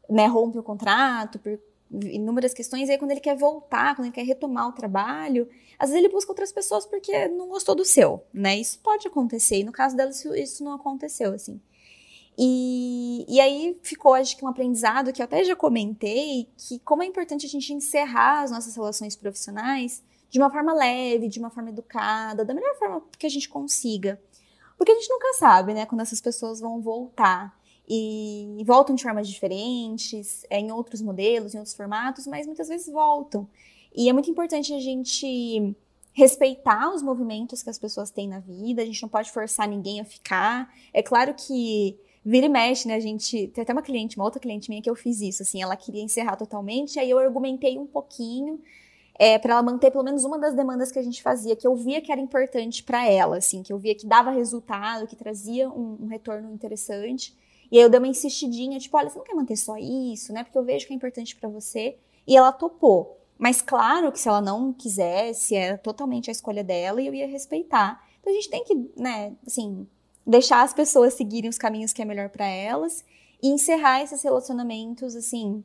né, rompe o contrato por inúmeras questões, e aí quando ele quer voltar, quando ele quer retomar o trabalho, às vezes ele busca outras pessoas porque não gostou do seu, né? Isso pode acontecer, e no caso dela isso, isso não aconteceu, assim. E, e aí ficou, acho que, um aprendizado que eu até já comentei, que como é importante a gente encerrar as nossas relações profissionais de uma forma leve, de uma forma educada, da melhor forma que a gente consiga. Porque a gente nunca sabe, né, quando essas pessoas vão voltar e voltam de formas diferentes, é, em outros modelos, em outros formatos, mas muitas vezes voltam. E é muito importante a gente respeitar os movimentos que as pessoas têm na vida, a gente não pode forçar ninguém a ficar. É claro que vira e mexe, né? A gente. Tem até uma cliente, uma outra cliente minha que eu fiz isso, assim, ela queria encerrar totalmente, aí eu argumentei um pouquinho. É, para ela manter pelo menos uma das demandas que a gente fazia, que eu via que era importante para ela, assim, que eu via que dava resultado, que trazia um, um retorno interessante. E aí eu dei uma insistidinha, tipo, olha, você não quer manter só isso, né? Porque eu vejo que é importante para você. E ela topou. Mas claro que se ela não quisesse, era totalmente a escolha dela e eu ia respeitar. Então a gente tem que, né, assim, deixar as pessoas seguirem os caminhos que é melhor para elas e encerrar esses relacionamentos, assim,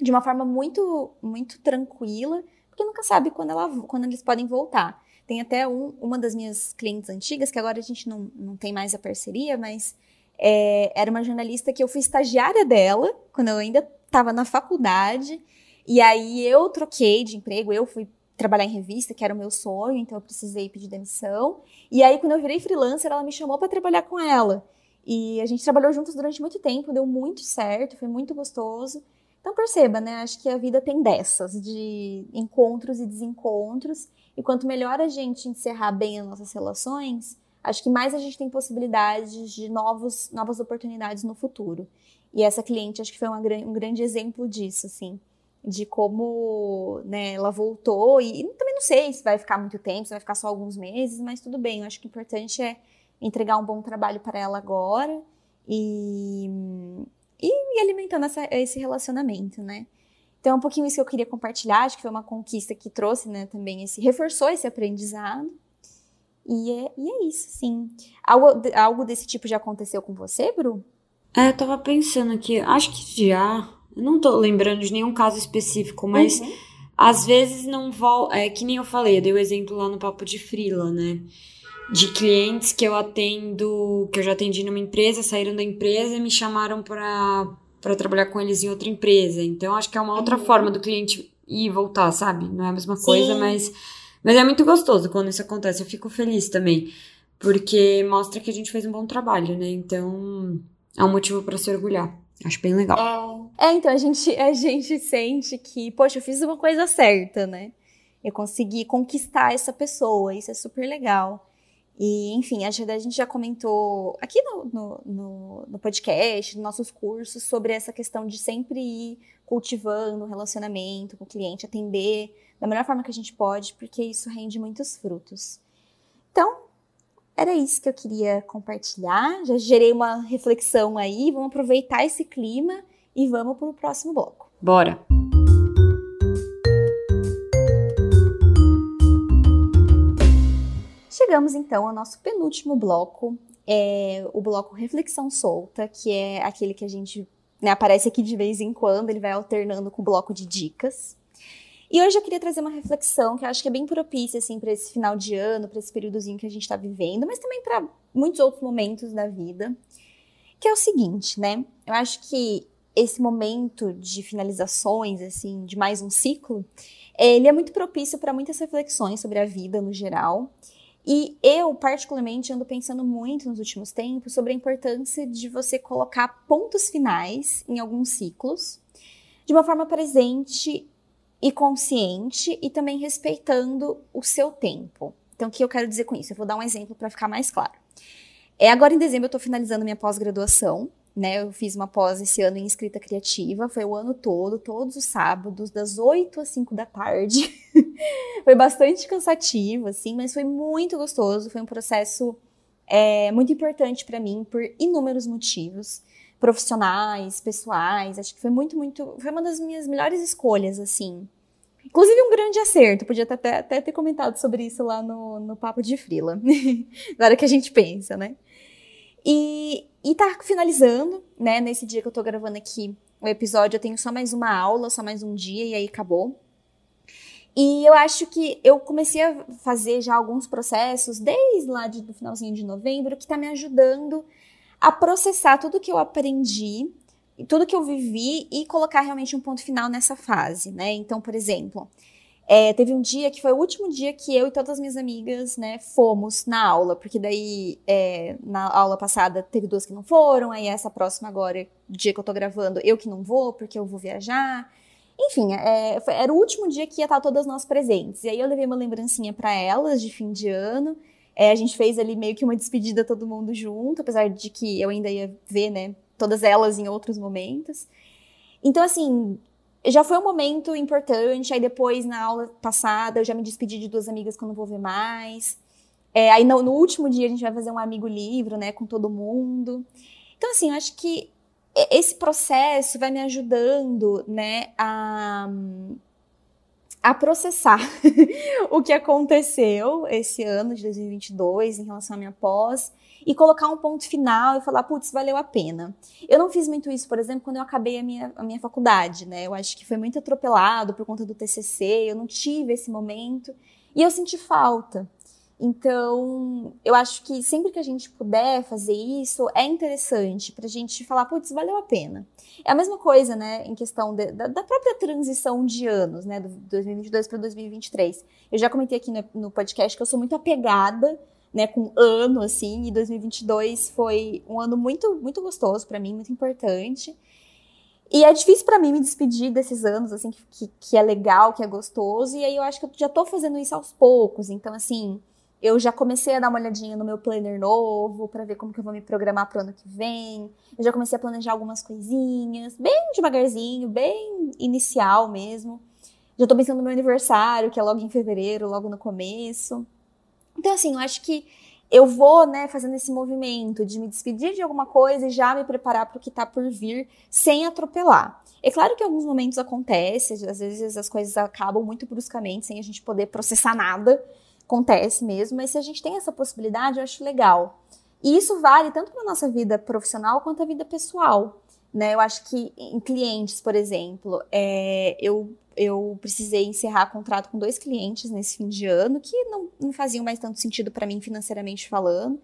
de uma forma muito, muito tranquila, porque nunca sabe quando, ela, quando eles podem voltar. Tem até um, uma das minhas clientes antigas, que agora a gente não, não tem mais a parceria, mas é, era uma jornalista que eu fui estagiária dela, quando eu ainda estava na faculdade. E aí eu troquei de emprego, eu fui trabalhar em revista, que era o meu sonho, então eu precisei pedir demissão. E aí, quando eu virei freelancer, ela me chamou para trabalhar com ela. E a gente trabalhou juntos durante muito tempo, deu muito certo, foi muito gostoso. Então perceba, né? Acho que a vida tem dessas, de encontros e desencontros. E quanto melhor a gente encerrar bem as nossas relações, acho que mais a gente tem possibilidades de novos, novas oportunidades no futuro. E essa cliente acho que foi uma, um grande exemplo disso, assim, de como né, ela voltou. E, também não sei se vai ficar muito tempo, se vai ficar só alguns meses, mas tudo bem. Eu acho que o importante é entregar um bom trabalho para ela agora e, e, e alimentando essa, esse relacionamento, né? Então, é um pouquinho isso que eu queria compartilhar. Acho que foi uma conquista que trouxe, né, também esse, reforçou esse aprendizado. E é, e é isso, sim. Algo, algo desse tipo já aconteceu com você, Bru? É, eu tava pensando aqui, acho que já. Eu não tô lembrando de nenhum caso específico, mas uhum. às vezes não volta. É que nem eu falei, eu dei o exemplo lá no Papo de Frila, né? De clientes que eu atendo, que eu já atendi numa empresa, saíram da empresa e me chamaram para para trabalhar com eles em outra empresa. Então, acho que é uma outra uhum. forma do cliente ir e voltar, sabe? Não é a mesma Sim. coisa, mas, mas é muito gostoso quando isso acontece. Eu fico feliz também, porque mostra que a gente fez um bom trabalho, né? Então, é um motivo para se orgulhar. Acho bem legal. É, é, então a gente, a gente sente que, poxa, eu fiz uma coisa certa, né? Eu consegui conquistar essa pessoa, isso é super legal. E, enfim, a gente já comentou aqui no, no, no, no podcast, nos nossos cursos, sobre essa questão de sempre ir cultivando o relacionamento com o cliente, atender da melhor forma que a gente pode, porque isso rende muitos frutos. Então, era isso que eu queria compartilhar. Já gerei uma reflexão aí. Vamos aproveitar esse clima e vamos para o próximo bloco. Bora! Chegamos então ao nosso penúltimo bloco, é o bloco Reflexão Solta, que é aquele que a gente né, aparece aqui de vez em quando, ele vai alternando com o bloco de dicas. E hoje eu queria trazer uma reflexão que eu acho que é bem propícia assim para esse final de ano, para esse períodozinho que a gente está vivendo, mas também para muitos outros momentos da vida, que é o seguinte, né? Eu acho que esse momento de finalizações, assim, de mais um ciclo, ele é muito propício para muitas reflexões sobre a vida no geral e eu, particularmente, ando pensando muito nos últimos tempos sobre a importância de você colocar pontos finais em alguns ciclos, de uma forma presente e consciente e também respeitando o seu tempo. Então, o que eu quero dizer com isso? Eu vou dar um exemplo para ficar mais claro. É, agora em dezembro eu estou finalizando minha pós-graduação né? Eu fiz uma pós esse ano em escrita criativa, foi o ano todo, todos os sábados, das 8 às 5 da tarde. foi bastante cansativo, assim, mas foi muito gostoso. Foi um processo é, muito importante para mim por inúmeros motivos profissionais, pessoais. Acho que foi muito, muito. Foi uma das minhas melhores escolhas, assim. Inclusive um grande acerto, podia até, até ter comentado sobre isso lá no, no Papo de Frila. Na hora que a gente pensa, né? E, e tá finalizando, né? Nesse dia que eu tô gravando aqui o episódio, eu tenho só mais uma aula, só mais um dia e aí acabou. E eu acho que eu comecei a fazer já alguns processos desde lá do finalzinho de novembro que tá me ajudando a processar tudo que eu aprendi, tudo que eu vivi e colocar realmente um ponto final nessa fase, né? Então, por exemplo, é, teve um dia que foi o último dia que eu e todas as minhas amigas, né, fomos na aula, porque daí é, na aula passada teve duas que não foram, aí essa próxima agora, dia que eu tô gravando, eu que não vou, porque eu vou viajar. Enfim, é, foi, era o último dia que ia estar todas nós presentes. E aí eu levei uma lembrancinha para elas de fim de ano. É, a gente fez ali meio que uma despedida todo mundo junto, apesar de que eu ainda ia ver, né, todas elas em outros momentos. Então, assim, já foi um momento importante. Aí depois, na aula passada, eu já me despedi de duas amigas que eu não vou ver mais. É, aí no, no, último dia a gente vai fazer um amigo livro, né, com todo mundo. Então, assim, eu acho que esse processo vai me ajudando, né, a, a processar o que aconteceu esse ano de 2022 em relação à minha pós e colocar um ponto final e falar, putz, valeu a pena. Eu não fiz muito isso, por exemplo, quando eu acabei a minha, a minha faculdade, né? Eu acho que foi muito atropelado por conta do TCC, eu não tive esse momento e eu senti falta. Então, eu acho que sempre que a gente puder fazer isso, é interessante pra gente falar, putz, valeu a pena. É a mesma coisa, né, em questão de, da, da, própria transição de anos, né, do 2022 para 2023. Eu já comentei aqui no, no podcast que eu sou muito apegada né, com ano, assim, e 2022 foi um ano muito, muito gostoso para mim, muito importante. E é difícil para mim me despedir desses anos, assim, que, que é legal, que é gostoso, e aí eu acho que eu já tô fazendo isso aos poucos, então, assim, eu já comecei a dar uma olhadinha no meu planner novo, para ver como que eu vou me programar pro ano que vem, eu já comecei a planejar algumas coisinhas, bem devagarzinho, bem inicial mesmo. Já tô pensando no meu aniversário, que é logo em fevereiro, logo no começo. Então, assim, eu acho que eu vou, né, fazendo esse movimento de me despedir de alguma coisa e já me preparar para o que está por vir, sem atropelar. É claro que em alguns momentos acontece, às vezes as coisas acabam muito bruscamente, sem a gente poder processar nada. Acontece mesmo, mas se a gente tem essa possibilidade, eu acho legal. E isso vale tanto para nossa vida profissional quanto a vida pessoal. Né? Eu acho que em clientes, por exemplo, é, eu eu precisei encerrar contrato com dois clientes nesse fim de ano que não, não faziam mais tanto sentido para mim financeiramente falando.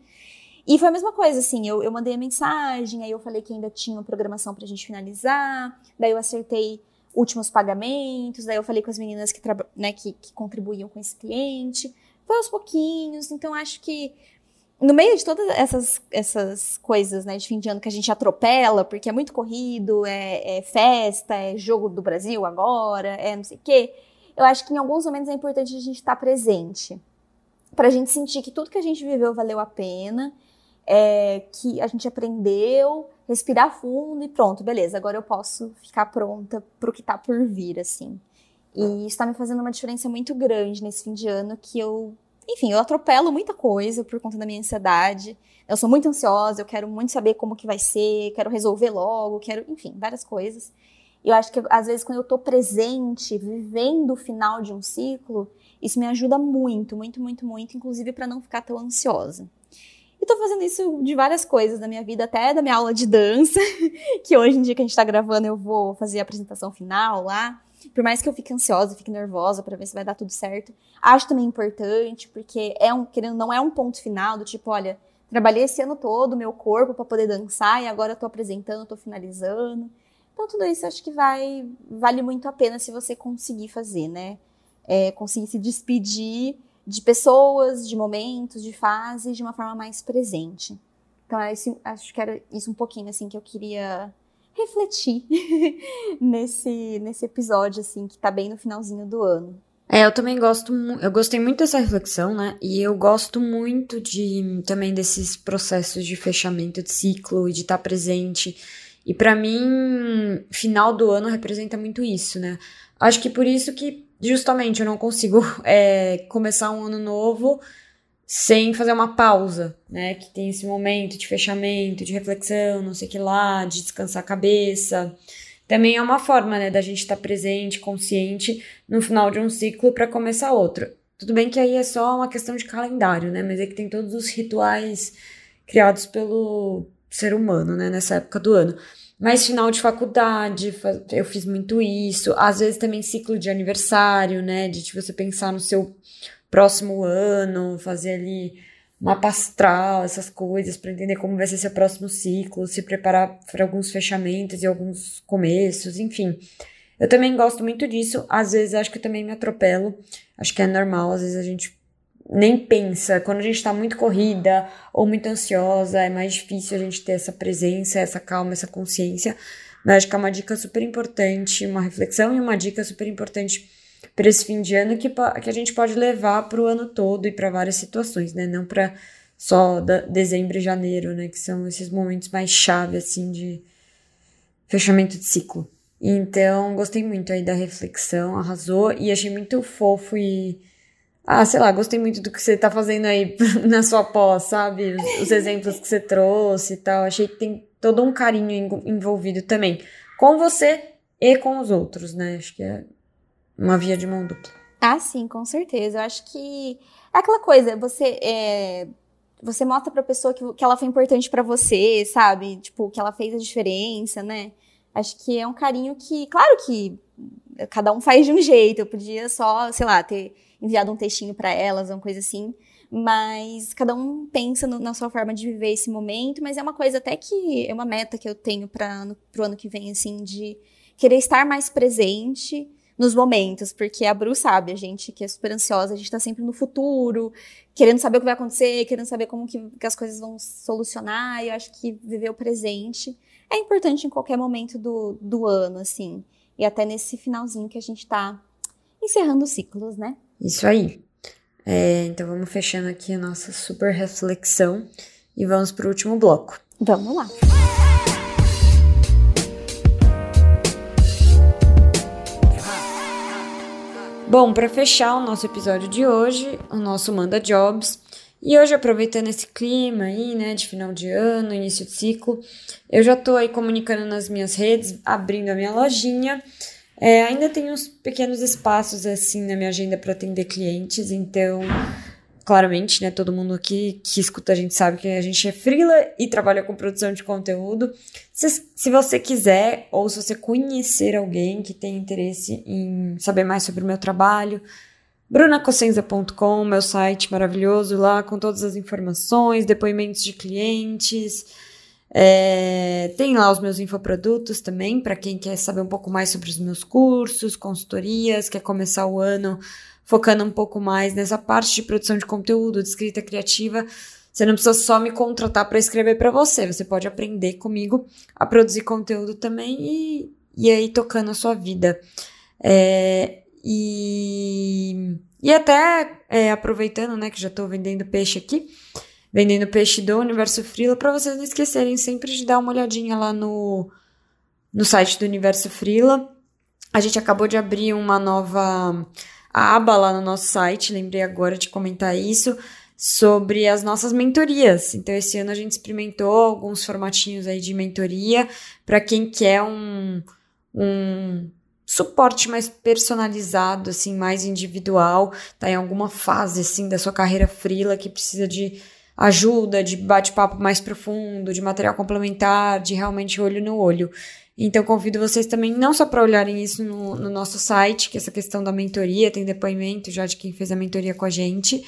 E foi a mesma coisa, assim, eu, eu mandei a mensagem, aí eu falei que ainda tinha uma programação pra gente finalizar, daí eu acertei últimos pagamentos, daí eu falei com as meninas que, né, que, que contribuíam com esse cliente. Foi aos pouquinhos, então acho que no meio de todas essas, essas coisas, né, de fim de ano que a gente atropela, porque é muito corrido, é, é festa, é jogo do Brasil agora, é não sei o quê, eu acho que em alguns momentos é importante a gente estar presente. Pra gente sentir que tudo que a gente viveu valeu a pena, é, que a gente aprendeu, respirar fundo e pronto, beleza, agora eu posso ficar pronta pro que tá por vir, assim. E isso tá me fazendo uma diferença muito grande nesse fim de ano que eu enfim, eu atropelo muita coisa por conta da minha ansiedade. Eu sou muito ansiosa, eu quero muito saber como que vai ser, quero resolver logo, quero, enfim, várias coisas. E eu acho que às vezes quando eu tô presente, vivendo o final de um ciclo, isso me ajuda muito, muito, muito, muito, inclusive para não ficar tão ansiosa. E tô fazendo isso de várias coisas na minha vida, até da minha aula de dança, que hoje em dia que a gente tá gravando eu vou fazer a apresentação final lá. Por mais que eu fique ansiosa, fique nervosa para ver se vai dar tudo certo, acho também importante, porque é um, querendo, não é um ponto final do tipo, olha, trabalhei esse ano todo meu corpo para poder dançar e agora estou apresentando, estou finalizando. Então tudo isso acho que vai vale muito a pena se você conseguir fazer, né? É, conseguir se despedir de pessoas, de momentos, de fases de uma forma mais presente. Então é esse, acho que era isso um pouquinho assim que eu queria refletir nesse, nesse episódio, assim, que tá bem no finalzinho do ano. É, eu também gosto, eu gostei muito dessa reflexão, né? E eu gosto muito de também desses processos de fechamento de ciclo e de estar tá presente. E para mim, final do ano representa muito isso, né? Acho que por isso que justamente eu não consigo é, começar um ano novo sem fazer uma pausa, né? Que tem esse momento de fechamento, de reflexão, não sei o que lá, de descansar a cabeça. Também é uma forma, né, da gente estar tá presente, consciente no final de um ciclo para começar outro. Tudo bem que aí é só uma questão de calendário, né? Mas é que tem todos os rituais criados pelo ser humano, né, nessa época do ano. Mas final de faculdade, eu fiz muito isso. Às vezes também ciclo de aniversário, né? De você pensar no seu próximo ano, fazer ali mapa astral, essas coisas, para entender como vai ser seu próximo ciclo, se preparar para alguns fechamentos e alguns começos, enfim. Eu também gosto muito disso, às vezes acho que eu também me atropelo, acho que é normal, às vezes a gente nem pensa, quando a gente tá muito corrida ou muito ansiosa, é mais difícil a gente ter essa presença, essa calma, essa consciência, mas acho que é uma dica super importante, uma reflexão e uma dica super importante para esse fim de ano que, que a gente pode levar para o ano todo e para várias situações, né? Não para só da, dezembro e janeiro, né? Que são esses momentos mais chave, assim, de fechamento de ciclo. Então, gostei muito aí da reflexão, arrasou e achei muito fofo e. Ah, sei lá, gostei muito do que você tá fazendo aí na sua pós, sabe? Os, os exemplos que você trouxe e tal. Achei que tem todo um carinho envolvido também. Com você e com os outros, né? Acho que é uma via de mão dupla. Ah, sim, com certeza. Eu acho que é aquela coisa, você é, você mostra pra pessoa que, que ela foi importante para você, sabe? Tipo, que ela fez a diferença, né? Acho que é um carinho que, claro que cada um faz de um jeito. Eu podia só, sei lá, ter enviado um textinho para elas, uma coisa assim. Mas cada um pensa no, na sua forma de viver esse momento. Mas é uma coisa até que é uma meta que eu tenho para pro ano que vem, assim, de querer estar mais presente nos momentos, porque a Bru sabe, a gente que é super ansiosa, a gente tá sempre no futuro, querendo saber o que vai acontecer, querendo saber como que, que as coisas vão solucionar, e eu acho que viver o presente é importante em qualquer momento do, do ano, assim, e até nesse finalzinho que a gente tá encerrando ciclos, né? Isso aí. É, então vamos fechando aqui a nossa super reflexão e vamos pro último bloco. Vamos lá. Bom, para fechar o nosso episódio de hoje, o nosso Manda Jobs. E hoje, aproveitando esse clima aí, né, de final de ano, início de ciclo, eu já tô aí comunicando nas minhas redes, abrindo a minha lojinha. É, ainda tem uns pequenos espaços assim na minha agenda para atender clientes, então claramente, né, todo mundo aqui que escuta a gente sabe que a gente é freela e trabalha com produção de conteúdo. Se, se você quiser ou se você conhecer alguém que tem interesse em saber mais sobre o meu trabalho, brunacossenza.com, meu site maravilhoso lá com todas as informações, depoimentos de clientes. É, tem lá os meus infoprodutos também, para quem quer saber um pouco mais sobre os meus cursos, consultorias, quer começar o ano focando um pouco mais nessa parte de produção de conteúdo, de escrita criativa. Você não precisa só me contratar para escrever para você, você pode aprender comigo a produzir conteúdo também e, e aí tocando a sua vida. É, e, e até é, aproveitando, né, que já estou vendendo peixe aqui, vendendo peixe do Universo Frila, para vocês não esquecerem sempre de dar uma olhadinha lá no, no site do Universo Frila. A gente acabou de abrir uma nova aba lá no nosso site, lembrei agora de comentar isso, sobre as nossas mentorias. Então, esse ano a gente experimentou alguns formatinhos aí de mentoria para quem quer um, um suporte mais personalizado, assim, mais individual, tá em alguma fase, assim, da sua carreira frila que precisa de ajuda, de bate-papo mais profundo, de material complementar, de realmente olho no olho. Então, convido vocês também não só para olharem isso no, no, nosso site, que é essa questão da mentoria, tem depoimento já de quem fez a mentoria com a gente,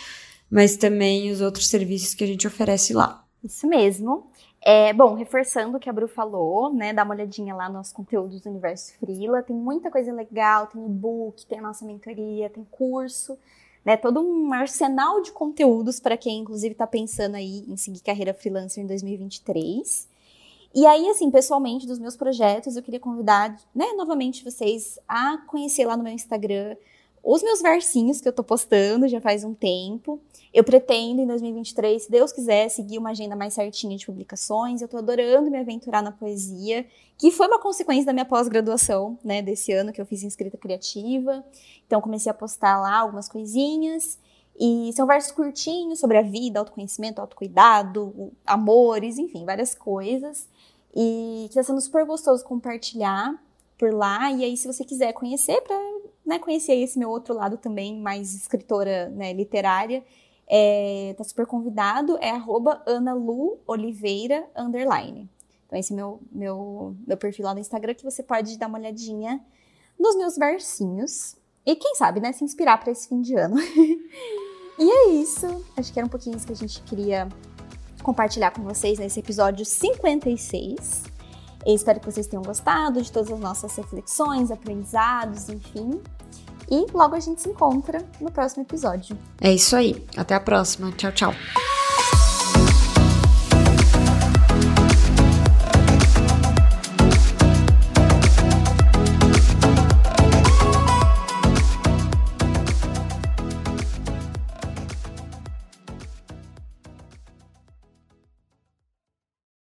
mas também os outros serviços que a gente oferece lá. Isso mesmo. É, bom, reforçando o que a Bru falou, né? Dá uma olhadinha lá nos conteúdos do Universo Frila. Tem muita coisa legal, tem e-book, tem a nossa mentoria, tem curso, né? Todo um arsenal de conteúdos para quem, inclusive, está pensando aí em seguir carreira freelancer em 2023. E aí, assim, pessoalmente, dos meus projetos, eu queria convidar, né, novamente vocês a conhecer lá no meu Instagram os meus versinhos que eu tô postando já faz um tempo. Eu pretendo, em 2023, se Deus quiser, seguir uma agenda mais certinha de publicações. Eu tô adorando me aventurar na poesia, que foi uma consequência da minha pós-graduação, né, desse ano que eu fiz em escrita criativa. Então, comecei a postar lá algumas coisinhas. E são versos curtinhos sobre a vida, autoconhecimento, autocuidado, amores, enfim, várias coisas. E está sendo super gostoso compartilhar por lá. E aí, se você quiser conhecer, para né, conhecer esse meu outro lado também, mais escritora né, literária, é, tá super convidado, é arroba analuoliveira. Então, esse é meu, meu, meu perfil lá no Instagram, que você pode dar uma olhadinha nos meus versinhos. E quem sabe, né, se inspirar para esse fim de ano. e é isso. Acho que era um pouquinho isso que a gente queria compartilhar com vocês nesse episódio 56. Eu espero que vocês tenham gostado de todas as nossas reflexões, aprendizados, enfim. E logo a gente se encontra no próximo episódio. É isso aí. Até a próxima. Tchau, tchau.